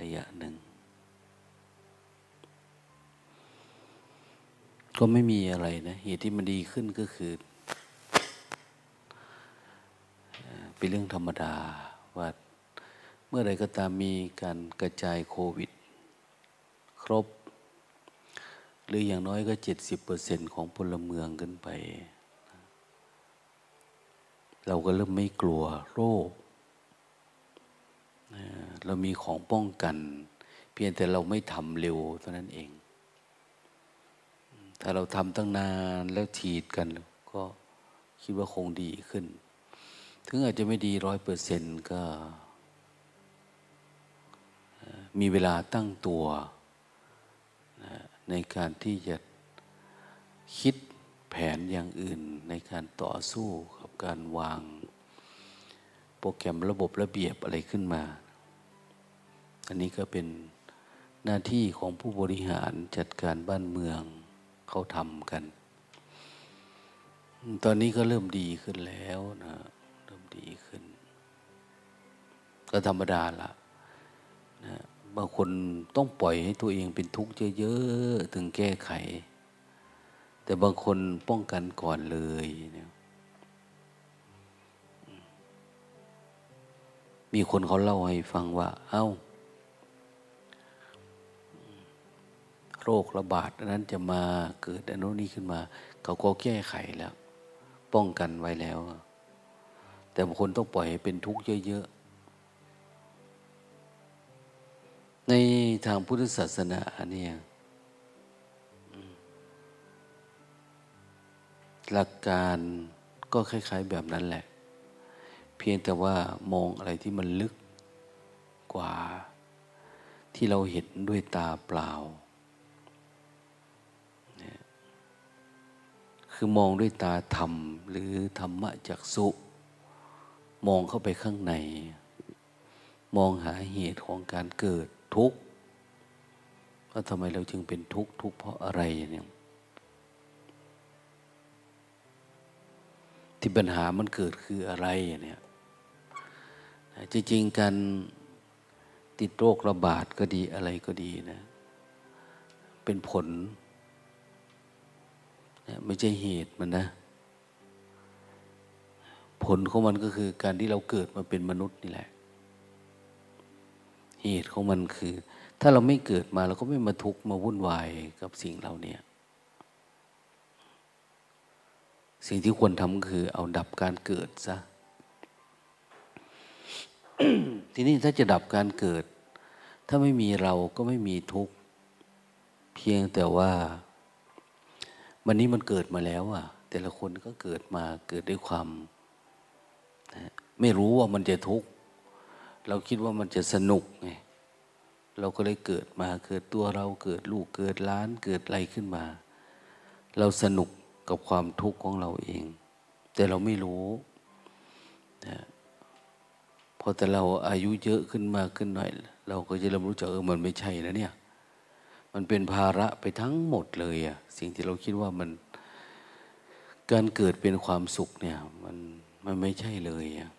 ระยะหนึ่ง ก็ไม่มีอะไรนะเหตุที่มันดีขึ้นก็คือ เป็นเรื่องธรรมดาว่าเมื่อไรก็ตามมีการกระจายโควิด ครบ หรืออย่างน้อยก็เจ็ดสิบเปอร์เซ็นของพลเมืองขึ้นไป เราก็เริ่มไม่กลัวโรค เรามีของป้องกัน เพียงแต่เราไม่ทำเร็วเท่านั้นเอง ถ้าเราทำตั้งนานแล้วฉีดกัน ก็คิดว่าคงดีขึ้น ถึงอาจจะไม่ดีร้อยเปอร์เซ็นต์ก็มีเวลาตั้งตัว ในการที่จะคิดแผนอย่างอื่น ในการต่อสู้กับการวางโปรแกรมระบบระเบียบอะไรขึ้นมา อันนี้ก็เป็นหน้าที่ของผู้บริหารจัดการบ้านเมืองเขาทำกัน ตอนนี้ก็เริ่มดีขึ้นแล้วนะเริ่มดีขึ้น ก็ธรรมดาละนะบางคนต้องปล่อยให้ตัวเองเป็นทุกข์เยอะๆถึงแก้ไข แต่บางคนป้องกันก่อนเลยเนี่ยมีคนเขาเล่าให้ฟังว่า เอา้า โรคระบาดนั้นจะมาเกิดอนุนี้ขึ้นมา เขาก็แก้ไขแล้ว ป้องกันไว้แล้ว แต่บางคนต้องปล่อยให้เป็นทุกข์เยอะในทางพุทธศาสนาเนี่ยหลักการก็คล้าย ๆ แบบนั้นแหละ เพียงแต่ว่ามองอะไรที่มันลึกกว่าที่เราเห็นด้วยตาเปล่า คือมองด้วยตาธรรม หรือธรรมะจักสุ มองเข้าไปข้างใน มองหาเหตุของการเกิดทุกข์ว่าทำไมเราจึงเป็นทุกข์ทุกข์เพราะอะไรเนี่ยที่ปัญหามันเกิดคืออะไรเนี่ยจริงๆการติดโรคระบาดก็ดีอะไรก็ดีนะ เป็นผล ไม่ใช่เหตุมันนะ ผลของมันก็คือการที่เราเกิดมาเป็นมนุษย์นี่แหละ เหตุของมันคือ ถ้าเราไม่เกิดมาเราก็ไม่มาทุกข์มาวุ่นวายกับสิ่งเหล่านี้สิ่งที่ควรทำคือ เอาดับการเกิดซะทีนี้ถ้าจะดับการเกิด ถ้าไม่มีเราก็ไม่มีทุกข์ เพียงแต่ว่า วันนี้มันเกิดมาแล้วอะแต่ละคนก็เกิดมาเกิดด้วยความไม่รู้ว่ามันจะทุกข์เราคิดว่ามันจะสนุกไงเราก็เลยเกิดมาเกิดตัวเราเกิดลูกเกิดล้านเกิดอะไรขึ้นมา เราสนุกกับความทุกข์ของเราเอง แต่เราไม่รู้นะพอแต่เราอายุเยอะขึ้นมาขึ้นหน่อย เราก็จะเริ่มรู้จักเออมันไม่ใช่นะเนี่ย มันเป็นภาระไปทั้งหมดเลยอะสิ่งที่เราคิดว่ามัน การเกิดเป็นความสุขเนี่ย มันมันไม่ใช่เลยอะ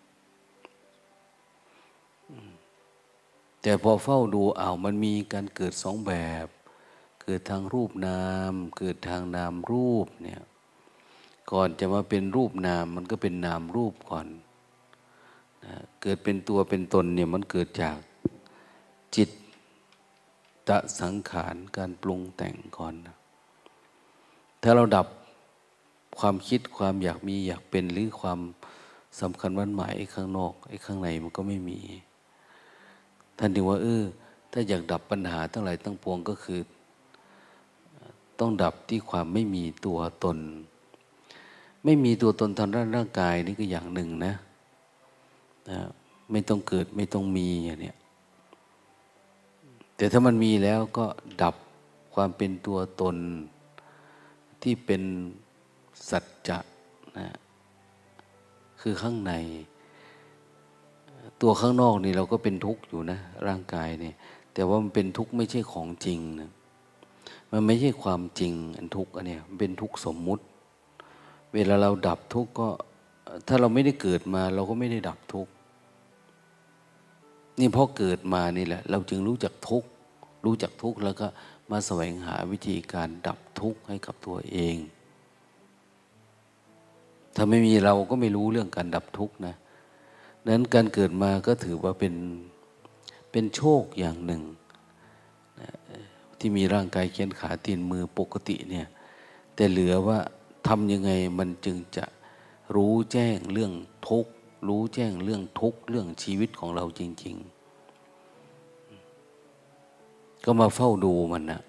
แต่พอเฝ้าดูเอาวมันมีการเกิดสองแบบ เกิดทางรูปนาม เกิดทางนามรูปเนี่ย ก่อนจะมาเป็นรูปนาม มันก็เป็นนามรูปก่อนนะเกิดเป็นตัวเป็นตนเนี่ยมันเกิดจากจิต ตะสังขารการปรุงแต่งก่อนนะถ้าเราดับความคิดความอยากมีอยากเป็นหรือความสำคัญวันหมายไอ้ข้างนอกไอ้ข้างในมันก็ไม่มี ท่านถึงว่า เออ ถ้าอยากดับปัญหาทั้งหลายทั้งปวงก็คือ ต้องดับที่ความไม่มีตัวตน ไม่มีตัวตนทางด้านร่างกายนี่ก็อย่างหนึ่งนะนะ ไม่ต้องเกิดไม่ต้องมีอย่างนี้ แต่ถ้ามันมีแล้วก็ดับความเป็นตัวตนที่เป็นสัจจะนะคือข้างใน ตัวข้างนอกนี่เราก็เป็นทุกข์อยู่นะ ร่างกายเนี่ย แต่ว่ามันเป็นทุกข์ไม่ใช่ของจริงนะมันไม่ใช่ความจริงอันทุกข์อันเนี้ยมันเป็นทุกข์สมมุติ เวลาเราดับทุกข์ก็ ถ้าเราไม่ได้เกิดมา เราก็ไม่ได้ดับทุกข์ นี่พอเกิดมานี่แหละ เราจึงรู้จักทุกข์รู้จักทุกข์แล้วก็มาแสวงหาวิธีการดับทุกข์ให้กับตัวเอง ถ้าไม่มีเราก็ไม่รู้เรื่องการดับทุกข์นะนั้นการเกิดมาก็ถือว่าเป็นเป็นโชคอย่างหนึ่งที่มีร่างกายเขียนขาตีนมือปกติเนี่ยแต่เหลือว่าทำยังไงมันจึงจะรู้แจ้งเรื่องทุกข์ รู้แจ้งเรื่องทุกข์เรื่องชีวิตของเราจริง ๆ ก็มาเฝ้าดูมันนะ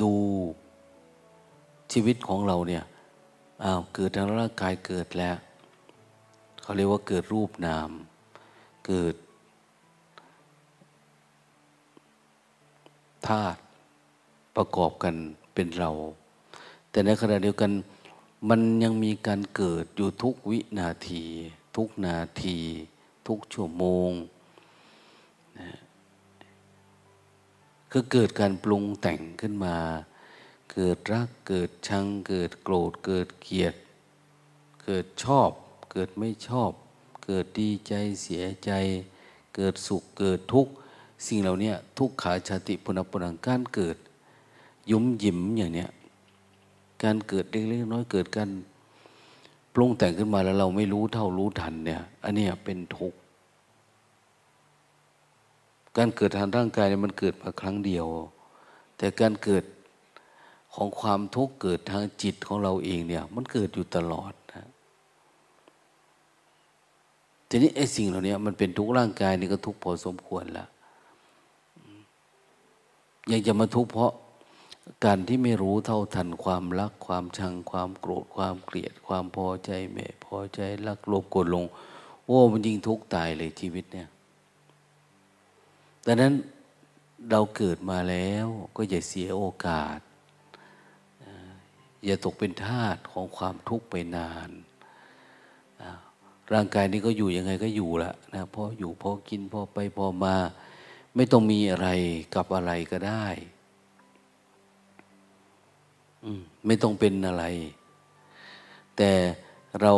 ดูชีวิตของเราเนี่ยอ้าวเกิดทางร่างกายเกิดแล้วเขาเรียกว่าเกิดรูปนาม เกิดธาตุประกอบกันเป็นเรา แต่ในขณะเดียวกัน มันยังมีการเกิดอยู่ทุกวินาที ทุกนาที ทุกชั่วโมงนะคือเกิดการปรุงแต่งขึ้นมา เกิดรักเกิดชัง เกิดโกรธ เกิดเกลียด เกิดชอบ เกิดไม่ชอบ เกิดดีใจเสียใจ เกิดสุขเกิดทุกข์สิ่งเหล่านี้ทุกขาชาติปุณปุนังการเกิด ยุ่มยิ้มอย่างเนี้ย การเกิดเล็กๆน้อยเกิดการปรุงแต่งขึ้นมาแล้วเราไม่รู้เท่ารู้ทันเนี่ย อันนี้เป็นทุกข์การเกิดทางร่างกายเนี่ยมันเกิดมาครั้งเดียว แต่การเกิดของความทุกข์เกิดทางจิตของเราเองเนี่ย มันเกิดอยู่ตลอดนะทีนี้ไอ้สิ่งเหล่านี้มันเป็นทุกข์ร่างกายนี่ก็ทุกข์พอสมควรแล้วยังจะมาทุกข์เพราะ การที่ไม่รู้เท่าทันความรักความชังความโกรธความเกลียด ความพอใจไม่พอใจรักโลภโกรธลง โอ้มันยิ่งทุกข์ตายเลยชีวิตเนี่ยดังนั้นเราเกิดมาแล้วก็อย่าเสียโอกาส อย่าตกเป็นทาสของความทุกข์ไปนาน ร่างกายนี้ก็อยู่ยังไงก็อยู่ละนะพออยู่พอกินพอไปพอมา ไม่ต้องมีอะไรกับอะไรก็ได้ ไม่ต้องเป็นอะไร แต่เรา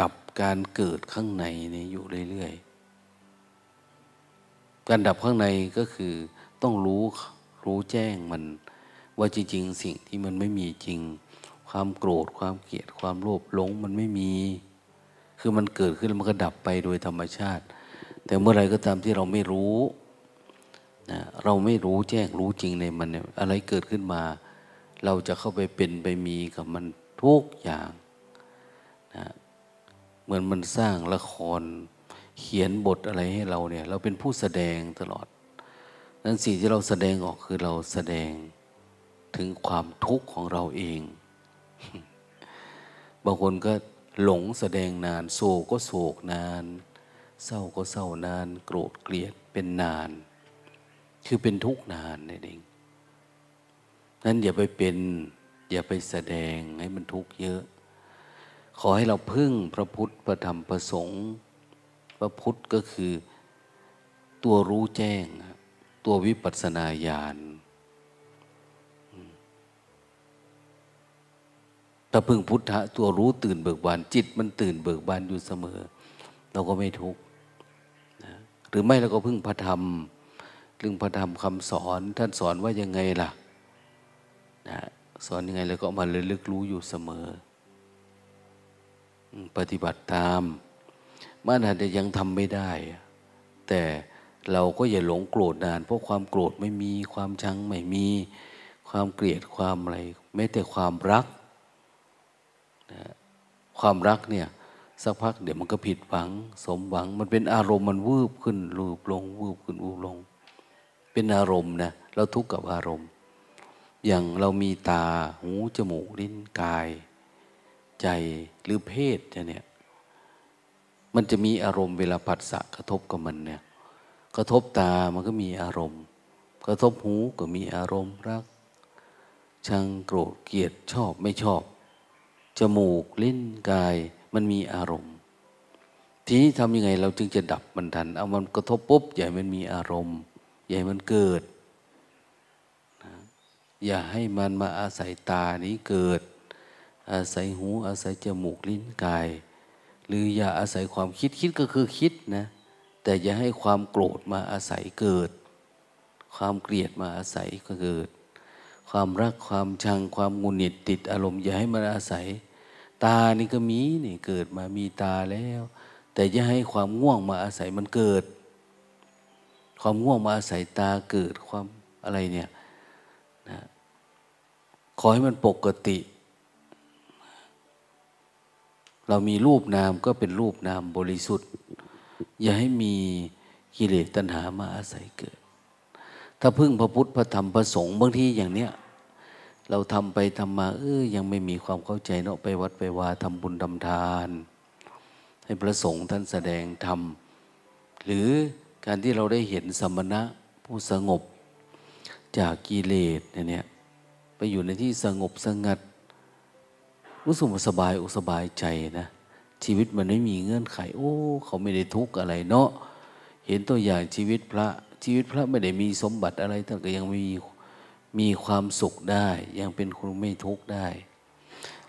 ดับการเกิดข้างในนี่อยู่เรื่อยๆ การดับข้างในก็คือต้องรู้รู้แจ้งมัน ว่าจริงๆ สิ่งที่มันไม่มีจริง ความโกรธความเกลียดความโลภหลงมันไม่มี คือมันเกิดขึ้นมันก็ดับไปโดยธรรมชาติ แต่เมื่อไรก็ตามที่เราไม่รู้นะเราไม่รู้แจ้งรู้จริงในมันเนี่ยอะไรเกิดขึ้นมา เราจะเข้าไปเป็นไปมีกับมันทุกอย่างนะเหมือนมันสร้างละคร เขียนบทอะไรให้เราเนี่ย เราเป็นผู้แสดงตลอด นั้นสิ่งที่เราแสดงออกคือเราแสดงถึงความทุกข์ของเราเอง บางคนก็หลงแสดงนาน โศกก็โศกนาน เศร้าก็เศร้านาน โกรธเกลียดเป็นนาน คือเป็นทุกข์นานนั่นเอง นั้นอย่าไปเป็น อย่าไปแสดงให้มันทุกข์เยอะ ขอให้เราพึ่งพระพุทธพระธรรมพระสงฆ์พระพุทธก็คือตัวรู้แจ้ง ตัววิปัสสนาญาณถ้าพึ่งพุทธะตัวรู้ตื่นเบิกบาน จิตมันตื่นเบิกบานอยู่เสมอ เราก็ไม่ทุกข์หรือไม่เราก็พึ่งพระธรรมเรื่องพระธรรมคำสอนท่านสอนว่ายังไงล่ะ นะสอนยังไงแล้วก็มาเลยลึกรู้อยู่เสมอ ปฏิบัติตาม มันอาจจะยังทำไม่ได้ แต่เราก็อย่าหลงโกรธนาน เพราะความโกรธไม่มีความชังไม่มี ความเกลียดความอะไรแม้แต่ความรักนะความรักเนี่ยสักพักเดี๋ยวมันก็ผิดหวัง สมหวัง มันเป็นอารมณ์มันวืบขึ้นรูปลงวืบขึ้นวูบลง เป็นอารมณ์นะเราทุกข์กับอารมณ์ อย่างเรามีตาหูจมูกลิ้นกาย ใจหรือเพศเนี่ย มันจะมีอารมณ์เวลาผัสสะกระทบกับมันเนี่ย กระทบตามันก็มีอารมณ์ กระทบหูก็มีอารมณ์รัก ชังโกรธเกลียดชอบไม่ชอบ จมูกลิ้นกายมันมีอารมณ์ ทีนี้ทำยังไงเราจึงจะดับมันทัน เอามันกระทบปุ๊บอย่ามันมีอารมณ์ อย่ามันเกิด อย่าให้มันมาอาศัยตานี้เกิด อาศัยหูอาศัยจมูกลิ้นกาย หรืออย่าอาศัยความคิดคิดก็คือคิดนะ แต่อย่าให้ความโกรธมาอาศัยเกิด ความเกลียดมาอาศัยก็เกิด ความรักความชังความงุนหงิดติดอารมณ์อย่าให้มันอาศัย ตานี่ก็มีนี่เกิดมามีตาแล้ว แต่อย่าให้ความง่วงมาอาศัยมันเกิด ความง่วงมาอาศัยตาเกิดความอะไรเนี่ย ขอให้มันปกติ เรามีรูปนามก็เป็นรูปนามบริสุทธิ์ อย่าให้มีกิเลสตัณหามาอาศัยเกิด ถ้าพึ่งพระพุทธพระธรรมพระสงฆ์บางทีอย่างเนี้ยเราทำไปทำมาเออยังไม่มีความเข้าใจเนาะไปวัดไปวาทำบุญทำทาน ให้พระสงฆ์ท่านแสดงธรรมหรือการที่เราได้เห็นสมณะผู้สงบจากกิเลสเนี่ย ไปอยู่ในที่สงบสงัดรู้สึกสบายอกสบายใจนะ ชีวิตมันไม่มีเงื่อนไข โอ้ เขาไม่ได้ทุกข์อะไรเนาะเห็นตัวอย่างชีวิตพระชีวิตพระไม่ได้มีสมบัติอะไรแต่ก็ยังมีมีความสุขได้ ยังเป็นคนไม่ทุกข์ได้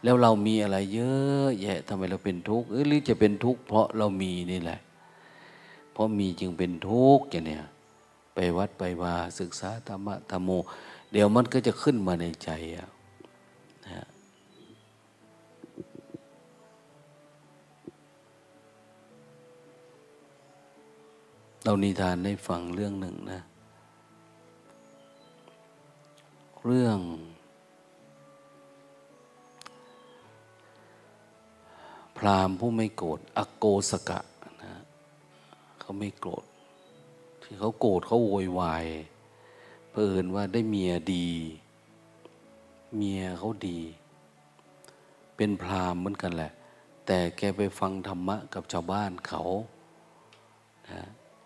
แล้วเรามีอะไรเยอะแยะทำไมเราเป็นทุกข์หรือจะเป็นทุกข์เพราะเรามีนี่แหละ เพราะมีจึงเป็นทุกข์อย่างเนี้ยไปวัดไปวาศึกษาธรรมะธรรมโม เดี๋ยวมันก็จะขึ้นมาในใจอะนะเรานิทานได้ฟังเรื่องหนึ่งนะ เรื่อง พราหมณ์ผู้ไม่โกรธอโกสกะนะเขาไม่โกรธที่เขาโกรธเขาโวยวาย เพื่อนว่าได้เมียดี เมียเขาดี เป็นพราหมณ์เหมือนกันแหละ แต่แกไปฟังธรรมะกับชาวบ้านเขานะ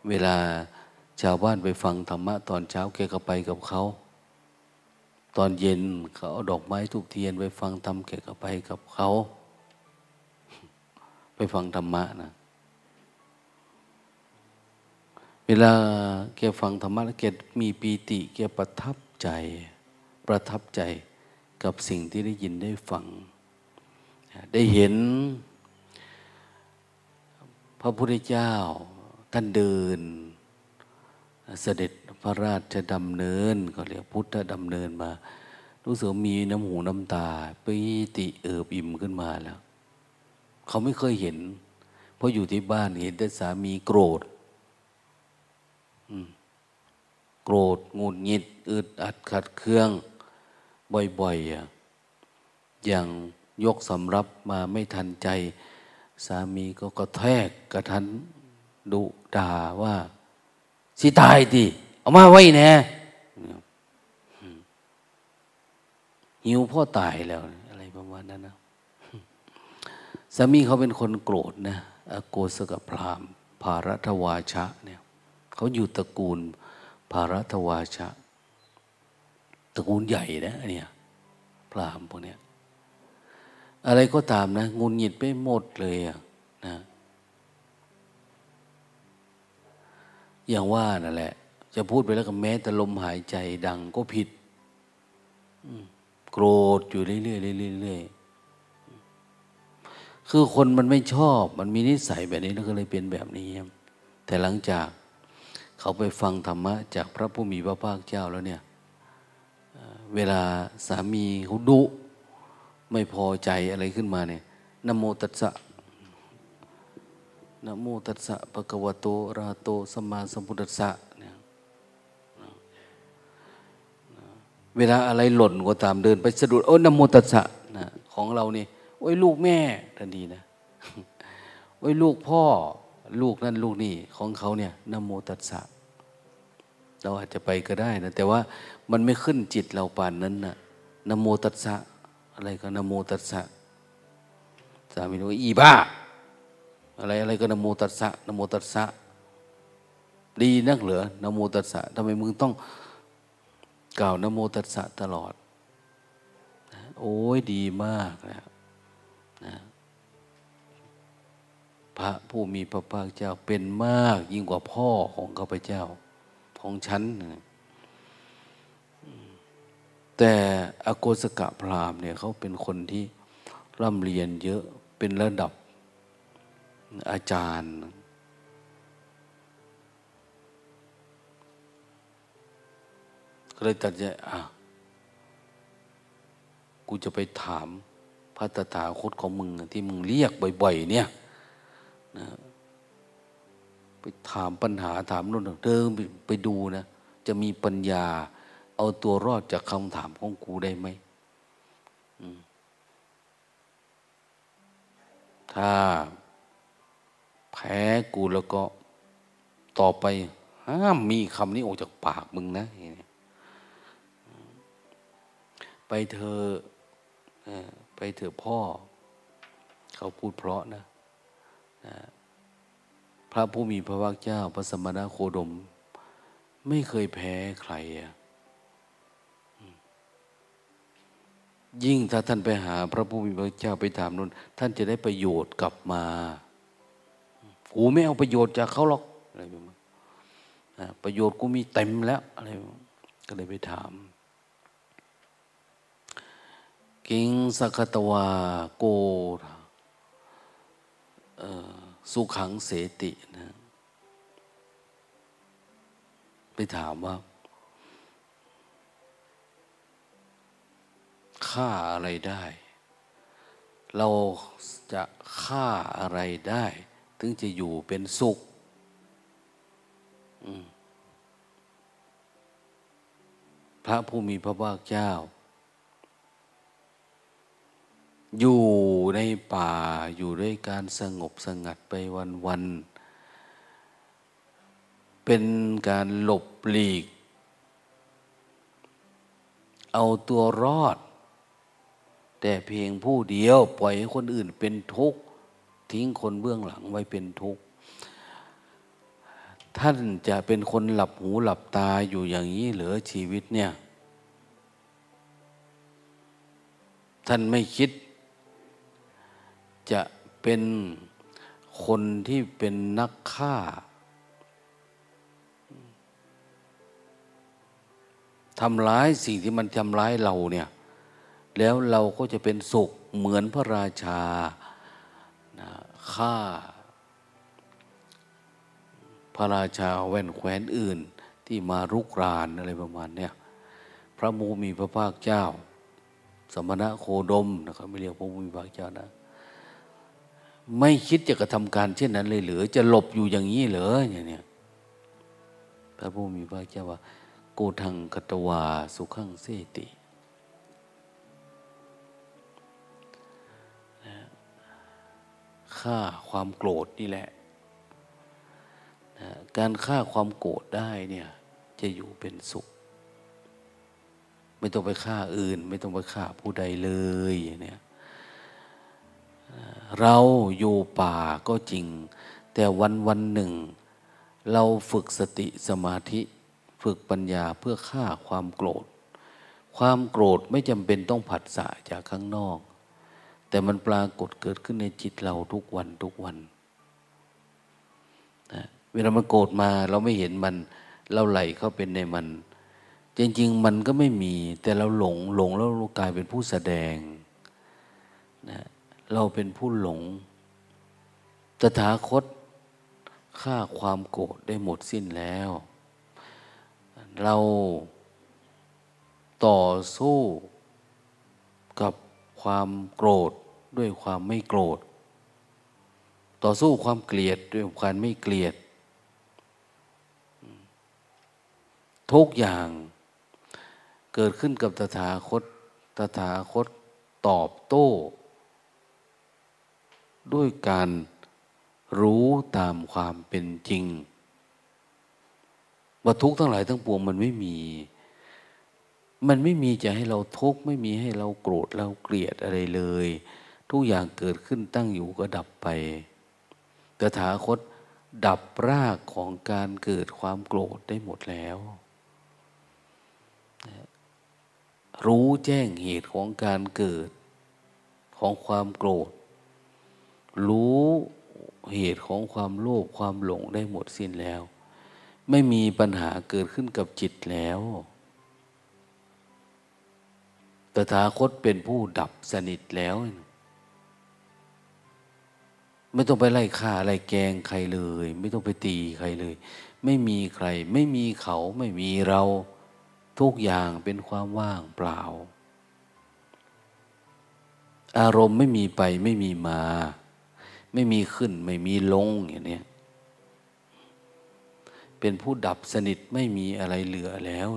เวลาชาวบ้านไปฟังธรรมะ ตอนเช้าแกก็ไปกับเขา ตอนเย็นเขาเอาดอกไม้ทุกเทียนไปฟังธรรมแกก็ไปกับเขา ไปฟังธรรมะนะ เวลาแกฟังธรรมะแล้วแกมีปีติแกประทับใจ ประทับใจกับสิ่งที่ได้ยินได้ฟัง ได้เห็น พระพุทธเจ้าท่านเดิน เสด็จพระราชดำเนินก็เรียกพุทธดำเนินมา รู้สึกมีน้ำหูน้ำตาปีติเอิบอิ่มขึ้นมาแล้ว เขาไม่เคยเห็น เพราะอยู่ที่บ้านเห็นแต่สามีโกรธ โกรธงุนงิด อึดอัดขัดเครื่อง บ่อยๆอย่างยกสำรับมาไม่ทันใจ สามีก็กระแทกกระทันดุด่าว่าสิตายดิเอามาไว้แน่หิวพ่อตายแล้ว อะไรประมาณนั้นนะสามีเขาเป็นคนโกรธนะอโกสกพรามภารัตวาชะเนี่ย เขาอยู่ตระกูลภารัตวาชะ ตระกูลใหญ่นะเนี่ยพรามพวกเนี้ยอะไรก็ตามนะงุนหงิดไปหมดเลยอะนะอย่างว่านั่นแหละ จะพูดไปแล้วก็แม้แต่ลมหายใจดังก็ผิดโกรธอยู่เรื่อยๆเรื่อยๆคือคนมันไม่ชอบ มันมีนิสัยแบบนี้แล้วก็เลยเป็นแบบนี้แต่หลังจาก เขาไปฟังธรรมะจากพระผู้มีพระภาคเจ้าแล้วเนี่ยเวลาสามีเขาดุไม่พอใจอะไรขึ้นมาเนี่ยนโมตัสสะนโมตัสสะปะกวะโตระโตสมาสมุทัสสะเนี่ยเวลาอะไรหล่นก็ตามเดินไปสะดุดโอ้นโมตัสสะนะของเรานี่โอ้ยลูกแม่ทันทีนะโอ้ยลูกพ่อลูกนั่นลูกนี่ของเขาเนี่ยนโมตัสสะ เราอาจจะไปก็ได้นะ แต่ว่ามันไม่ขึ้นจิตเราป่านนั้นนะนโมตัสสะอะไรก็นโมตัสสะสามีบอกอีบ้า อะไรอะไรก็นโมตัสสะนโมตัสสะดีนักเหรอนโมตัสสะทำไมมึงต้องกล่าวนโมตัสสะตลอดโอ้ยดีมากนะนะพระผู้มีพระภาคเจ้าเป็นมากยิ่งกว่าพ่อของข้าพเจ้า ของฉัน แต่อโกสกะพราหมณ์เนี่ยเขาเป็นคนที่ร่ำเรียนเยอะเป็นระดับอาจารย์ ก็เลยตัดใจอะกูจะไปถามพระตถาคตของมึงที่มึงเรียกบ่อย ๆ เนี่ยนะ ไปถามปัญหาถามนู่นเดินไปดูนะ จะมีปัญญา เอาตัวรอดจากคำถามของกูได้ไหมถ้าแพ้กูแล้วก็ต่อไปห้ามมีคำนี้ออกจากปากมึงนะ ไปเธอไปเถอะพ่อ เขาพูดเพราะนะนะ พระผู้มีพระภาคเจ้าพระสมณโคดม ไม่เคยแพ้ใครอะยิ่งถ้าท่านไปหาพระผู้มีพระเจ้าไปถามนู้นท่านจะได้ประโยชน์กลับมากูไม่เอาประโยชน์จากเขาหรอกอะไรแบบนี้ประโยชน์กูมีเต็มแล้วอะไรก็เลยไปถาม กิงสักตวาโก สุขังเสตินะไปถามว่าฆ่าอะไรได้ เราจะฆ่าอะไรได้ ถึงจะอยู่เป็นสุขพระผู้มีพระภาคเจ้า อยู่ในป่าอยู่ด้วยการสงบสงัดไปวันวัน เป็นการหลบหลีก เอาตัวรอด แต่เพียงผู้เดียวปล่อยให้คนอื่นเป็นทุกข์ ทิ้งคนเบื้องหลังไว้เป็นทุกข์ ท่านจะเป็นคนหลับหูหลับตาอยู่อย่างนี้เหลือชีวิตเนี่ย ท่านไม่คิด จะเป็นคนที่เป็นนักฆ่าทำร้ายสิ่งที่มันทำร้ายเราเนี่ย แล้วเราก็จะเป็นสุขเหมือนพระราชาฆ่า พระราชาแว่นแคว้นอื่น ที่มารุกรานอะไรประมาณเนี้ยพระมูมีพระภาคเจ้า สมณะโคดมนะครับไม่เรียกพระมูมีพระภาคเจ้านะ ไม่คิดจะกระทำการเช่นนั้นเลยหรือจะหลบอยู่อย่างนี้เหรออย่างเนี้ยพระผู้มีพระเจ้าว่าโกทังกตวาสุขังเสติฆ่าความโกรธนี่แหละนะการฆ่าความโกรธได้เนี่ยจะอยู่เป็นสุข ไม่ต้องไปฆ่าอื่น ไม่ต้องไปฆ่าผู้ใดเลยเนี่ย เราอยู่ป่าก็จริง แต่วันวันหนึ่ง เราฝึกสติสมาธิฝึกปัญญาเพื่อฆ่าความโกรธ ความโกรธไม่จำเป็นต้องผัดสะจากข้างนอก แต่มันปรากฏเกิดขึ้นในจิตเราทุกวันทุกวันนะเวลามันโกรธมาเราไม่เห็นมัน เราไหลเข้าเป็นในมัน จริง ๆ มันก็ไม่มี แต่เราหลงหลงแล้วกลายเป็นผู้แสดงนะ เราเป็นผู้หลง ตถาคตฆ่าความโกรธได้หมดสิ้นแล้ว เราต่อสู้กับความโกรธด้วยความไม่โกรธ ต่อสู้ความเกลียดด้วยความไม่เกลียด ทุกอย่างเกิดขึ้นกับตถาคต ตถาคตตอบโต้ ด้วยการรู้ตามความเป็นจริงว่าทุกทั้งหลายทั้งปวงมันไม่มี มันไม่มีจะให้เราทุกข์ไม่มีให้เราโกรธเราเกลียดอะไรเลย ทุกอย่างเกิดขึ้นตั้งอยู่ก็ดับไปตถาคตดับรากของการเกิดความโกรธได้หมดแล้ว รู้แจ้งเหตุของการเกิดของความโกรธ รู้เหตุของความโลภความหลงได้หมดสิ้นแล้ว ไม่มีปัญหาเกิดขึ้นกับจิตแล้ว ตถาคตเป็นผู้ดับสนิทแล้ว ไม่ต้องไปไล่ฆ่าไล่แกงใครเลย ไม่ต้องไปตีใครเลย ไม่มีใคร ไม่มีเขาไม่มีเราทุกอย่างเป็นความว่างเปล่า อารมณ์ไม่มีไปไม่มีมา ไม่มีขึ้น ไม่มีลงอย่างนี้เป็นผู้ดับสนิทไม่มีอะไรเหลือแล้ว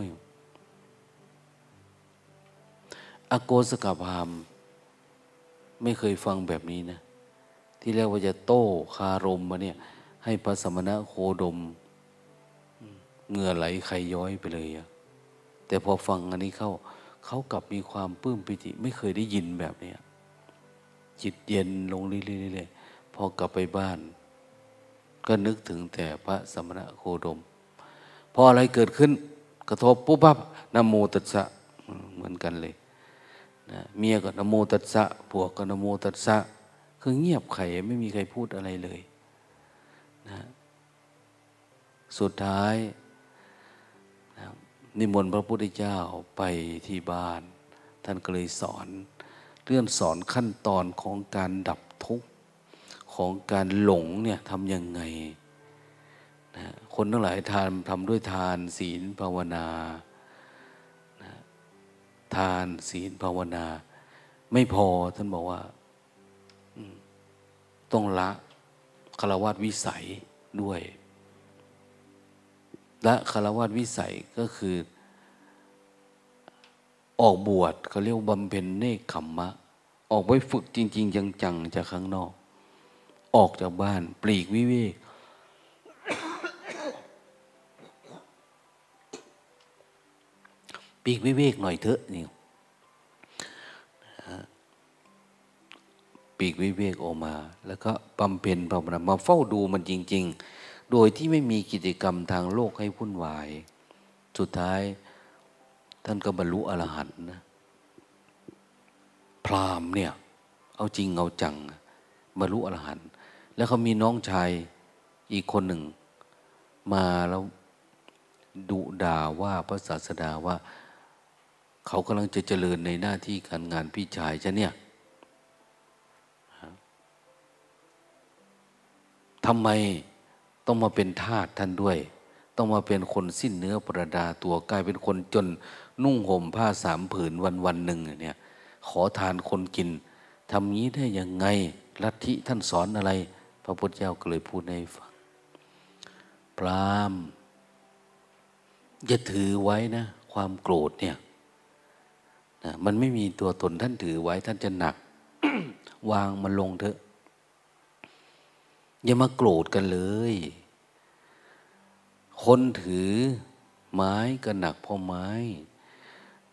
อโกสกพามไม่เคยฟังแบบนี้นะ ที่เรียกว่าจะโต้คารมมาเนี่ย ให้พระสมณะโคดมเหงื่อไหลไขย้อยไปเลยอะแต่พอฟังอันนี้เข้า เขากลับมีความปลื้มปิติ ไม่เคยได้ยินแบบนี้จิตเย็นลงเรื่อยๆ พอกลับไปบ้าน ก็นึกถึงแต่พระสมณะโคดม พออะไรเกิดขึ้น กระทบปุ๊บปั๊บนโมตัสสะเหมือนกันเลยนะเมียก็นโมตัสสะผัวก็นโมตัสสะคือเงียบไขไม่มีใครพูดอะไรเลยนะสุดท้ายนะนิมนต์พระพุทธเจ้าไปที่บ้าน ท่านก็เลยสอน เรื่องสอนขั้นตอนของการดับทุกข์ ของการหลงเนี่ยทำยังไงนะคนทั้งหลายทานทำด้วยทานศีลภาวนาทานศีลภาวนา ไม่พอท่านบอกว่าต้องละคารวะวิสัยด้วยละคารวะวิสัยก็คือ ออกบวชเขาเรียกบำเพ็ญเนคขมมะ ออกไปฝึกจริง ๆ จัง ๆ จากข้างนอก ออกจากบ้าน ปลีกวิเวกปีกวิเวกหน่อยเถอะนี่ปีกวิเวกออกมา แล้วก็บำเพ็ญภาวนามาเฝ้าดูมันจริง ๆ โดยที่ไม่มีกิจกรรมทางโลกให้พุ่นวาย สุดท้าย ท่านก็บรรลุอรหันต์นะพรามเนี่ย เอาจริงเอาจัง บรรลุอรหันต์ แล้วเขามีน้องชายอีกคนหนึ่ง มาแล้วดุด่าว่าพระศาสดาว่า เขากำลังจะเจริญในหน้าที่การงานพี่ชายจะเนี่ยทำไมต้องมาเป็นทาสท่านด้วย ต้องมาเป็นคนสิ้นเนื้อประดาตัวกลายเป็นคนจนนุ่งห่มผ้าสามผืนวันวันหนึ่งเนี่ยขอทานคนกินทำนี้ได้ยังไงลัทธิท่านสอนอะไร พระพุทธเจ้าก็เลยพูดให้ฟัง พรามอย่าถือไว้นะ ความโกรธเนี่ยนะมันไม่มีตัวตนท่านถือไว้ ท่านจะหนัก วางมันลงเถอะ อย่ามาโกรธกันเลย คนถือไม้ก็หนักเพราะไม้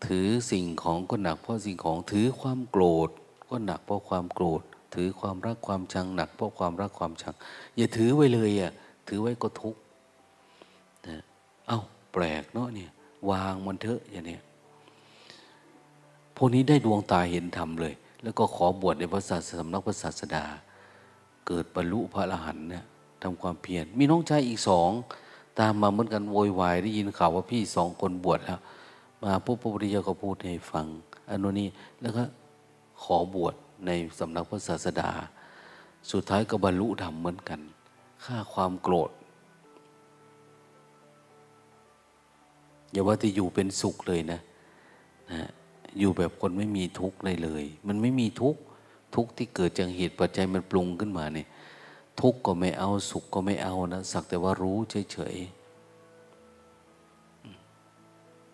ถือสิ่งของก็หนักเพราะสิ่งของ ถือความโกรธ ก็หนักเพราะความโกรธ ถือความรักความชังหนักเพราะความรักความชัง อย่าถือไว้เลยอะถือไว้ก็ทุกข์นะเอา้าแปลกเนาะเนี่ยวางมันเถอะอย่างเนี้ยพวกนี้ได้ดวงตาเห็นธรรมเลย แล้วก็ขอบวชในพระศาสนานักพระศาสดา เกิดบรรลุพระอรหันต์เนี่ยทำความเพียรมีน้องชายอีกสองตามมาเหมือนกันโวยวายได้ยินข่าวว่าพี่สองคนบวชแล้ว มาปุ๊บพระพุทธเจ้าก็พูดให้ฟังอนุนี้แล้วก็ขอบวช ในสำนักพระศาสดา สุดท้ายก็บรรลุธรรมเหมือนกันฆ่าความโกรธอย่าว่าจะอยู่เป็นสุขเลยนะนะอยู่แบบคนไม่มีทุกข์เลยเลย มันไม่มีทุกข์ทุกข์ที่เกิดจากเหตุปัจจัยมันปรุงขึ้นมาเนี่ยทุกข์ก็ไม่เอาสุขก็ไม่เอานะสักแต่ว่ารู้เฉยๆ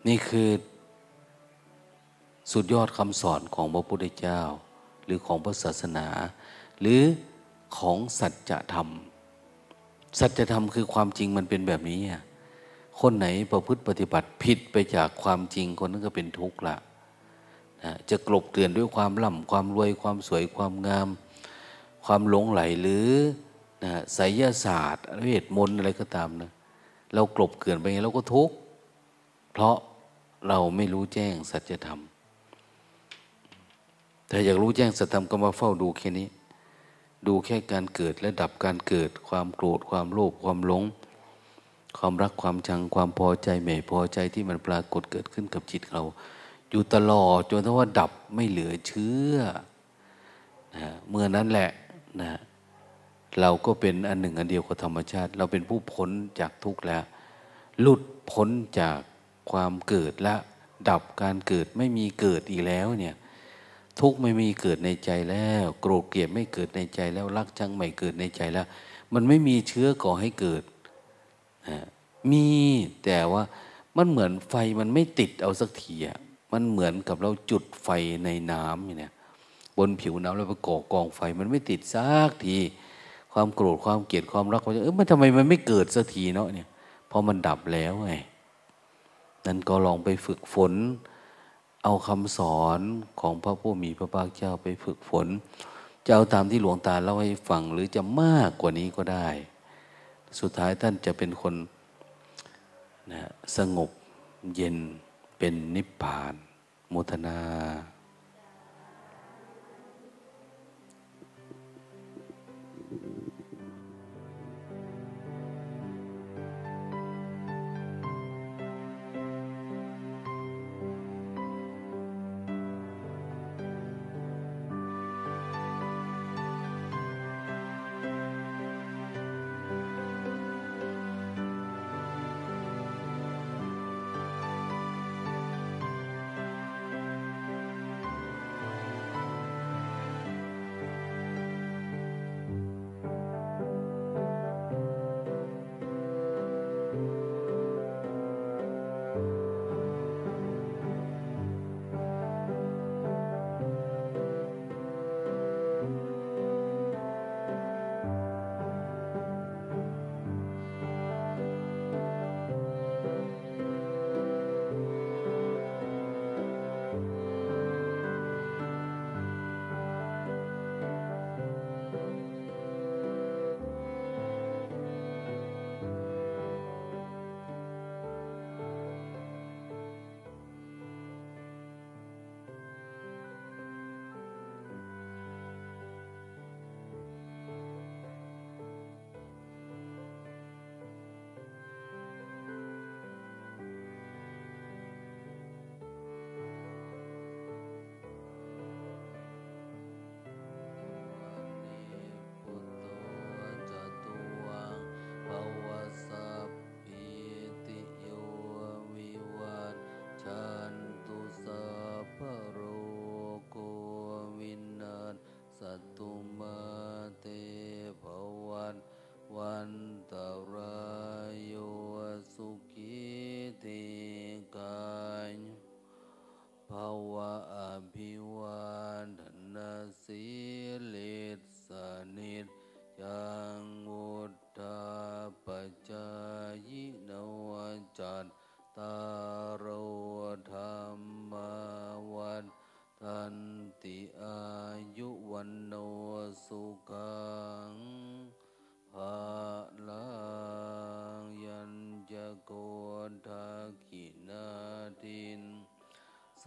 นี่คือสุดยอดคำสอนของพระพุทธเจ้า รือของพระศาสนา หรือของสัจธรรม สัจธรรมคือความจริงมันเป็นแบบนี้ คนไหนประพฤติปฏิบัติผิดไปจากความจริงคนนั้นก็เป็นทุกข์ละนะจะกลบเกลื่อนด้วยความล่ำความรวยความสวยความงาม ความหลงไหลหรือนะไสยศาสตร์เวทมนต์อะไรก็ตามนะเรากลบเกลื่อนไปไงเราก็ทุกข์เพราะเราไม่รู้แจ้งสัจธรรม แต่อยากรู้แจ้งสัจธรรมก็มาเฝ้าดูแค่นี้ ดูแค่การเกิดและดับการเกิด ความโกรธความโลภความหลง ความรักความชังความพอใจไม่พอใจที่มันปรากฏเกิดขึ้นกับจิตเรา อยู่ตลอดจนถ้าว่าดับไม่เหลือเชื่อนะเมื่อนั้นแหละนะเราก็เป็นอันหนึ่งอันเดียวกับธรรมชาติ เราเป็นผู้พ้นจากทุกข์แล้วหลุดพ้นจากความเกิดและดับการเกิดไม่มีเกิดอีกแล้วเนี่ย ทุกข์ไม่มีเกิดในใจแล้ว โกรธเกลียดไม่เกิดในใจแล้วรักชังไม่เกิดในใจแล้ว มันไม่มีเชื้อก่อให้เกิดนะมีแต่ว่ามันเหมือนไฟมันไม่ติดเอาสักทีอะมันเหมือนกับเราจุดไฟในน้ำเนี่ยบนผิวน้ำแล้วไปก่อกองไฟมันไม่ติดสักที ความโกรธความเกลียดความรักความเออมันทำไมมันไม่เกิดสักทีเนาะเนี่ยเพอมันดับแล้วไงนั้นก็ลองไปฝึกฝน เอาคำสอนของพระผู้มีพระภาคเจ้าไปฝึกฝน จะเอาตามที่หลวงตาเล่าให้ฟังหรือจะมากกว่านี้ก็ได้ สุดท้ายท่านจะเป็นคนนะสงบเย็นเป็นนิพพานมุทนา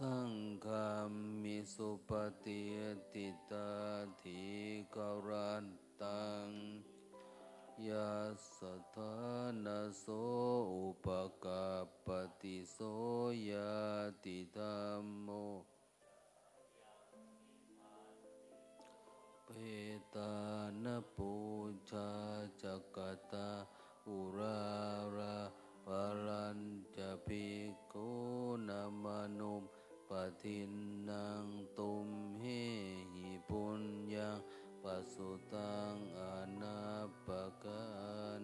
สังฆามิสุปฏิติตาธิกรันตังยาสถานโสอุปกาปติโสยาติธรรมโมเปตานปูชาจักตาอุราราปรัญจะภิกนามนุม ปฏินังตุมเฮหิปุญญาปสุตังอนาปกัน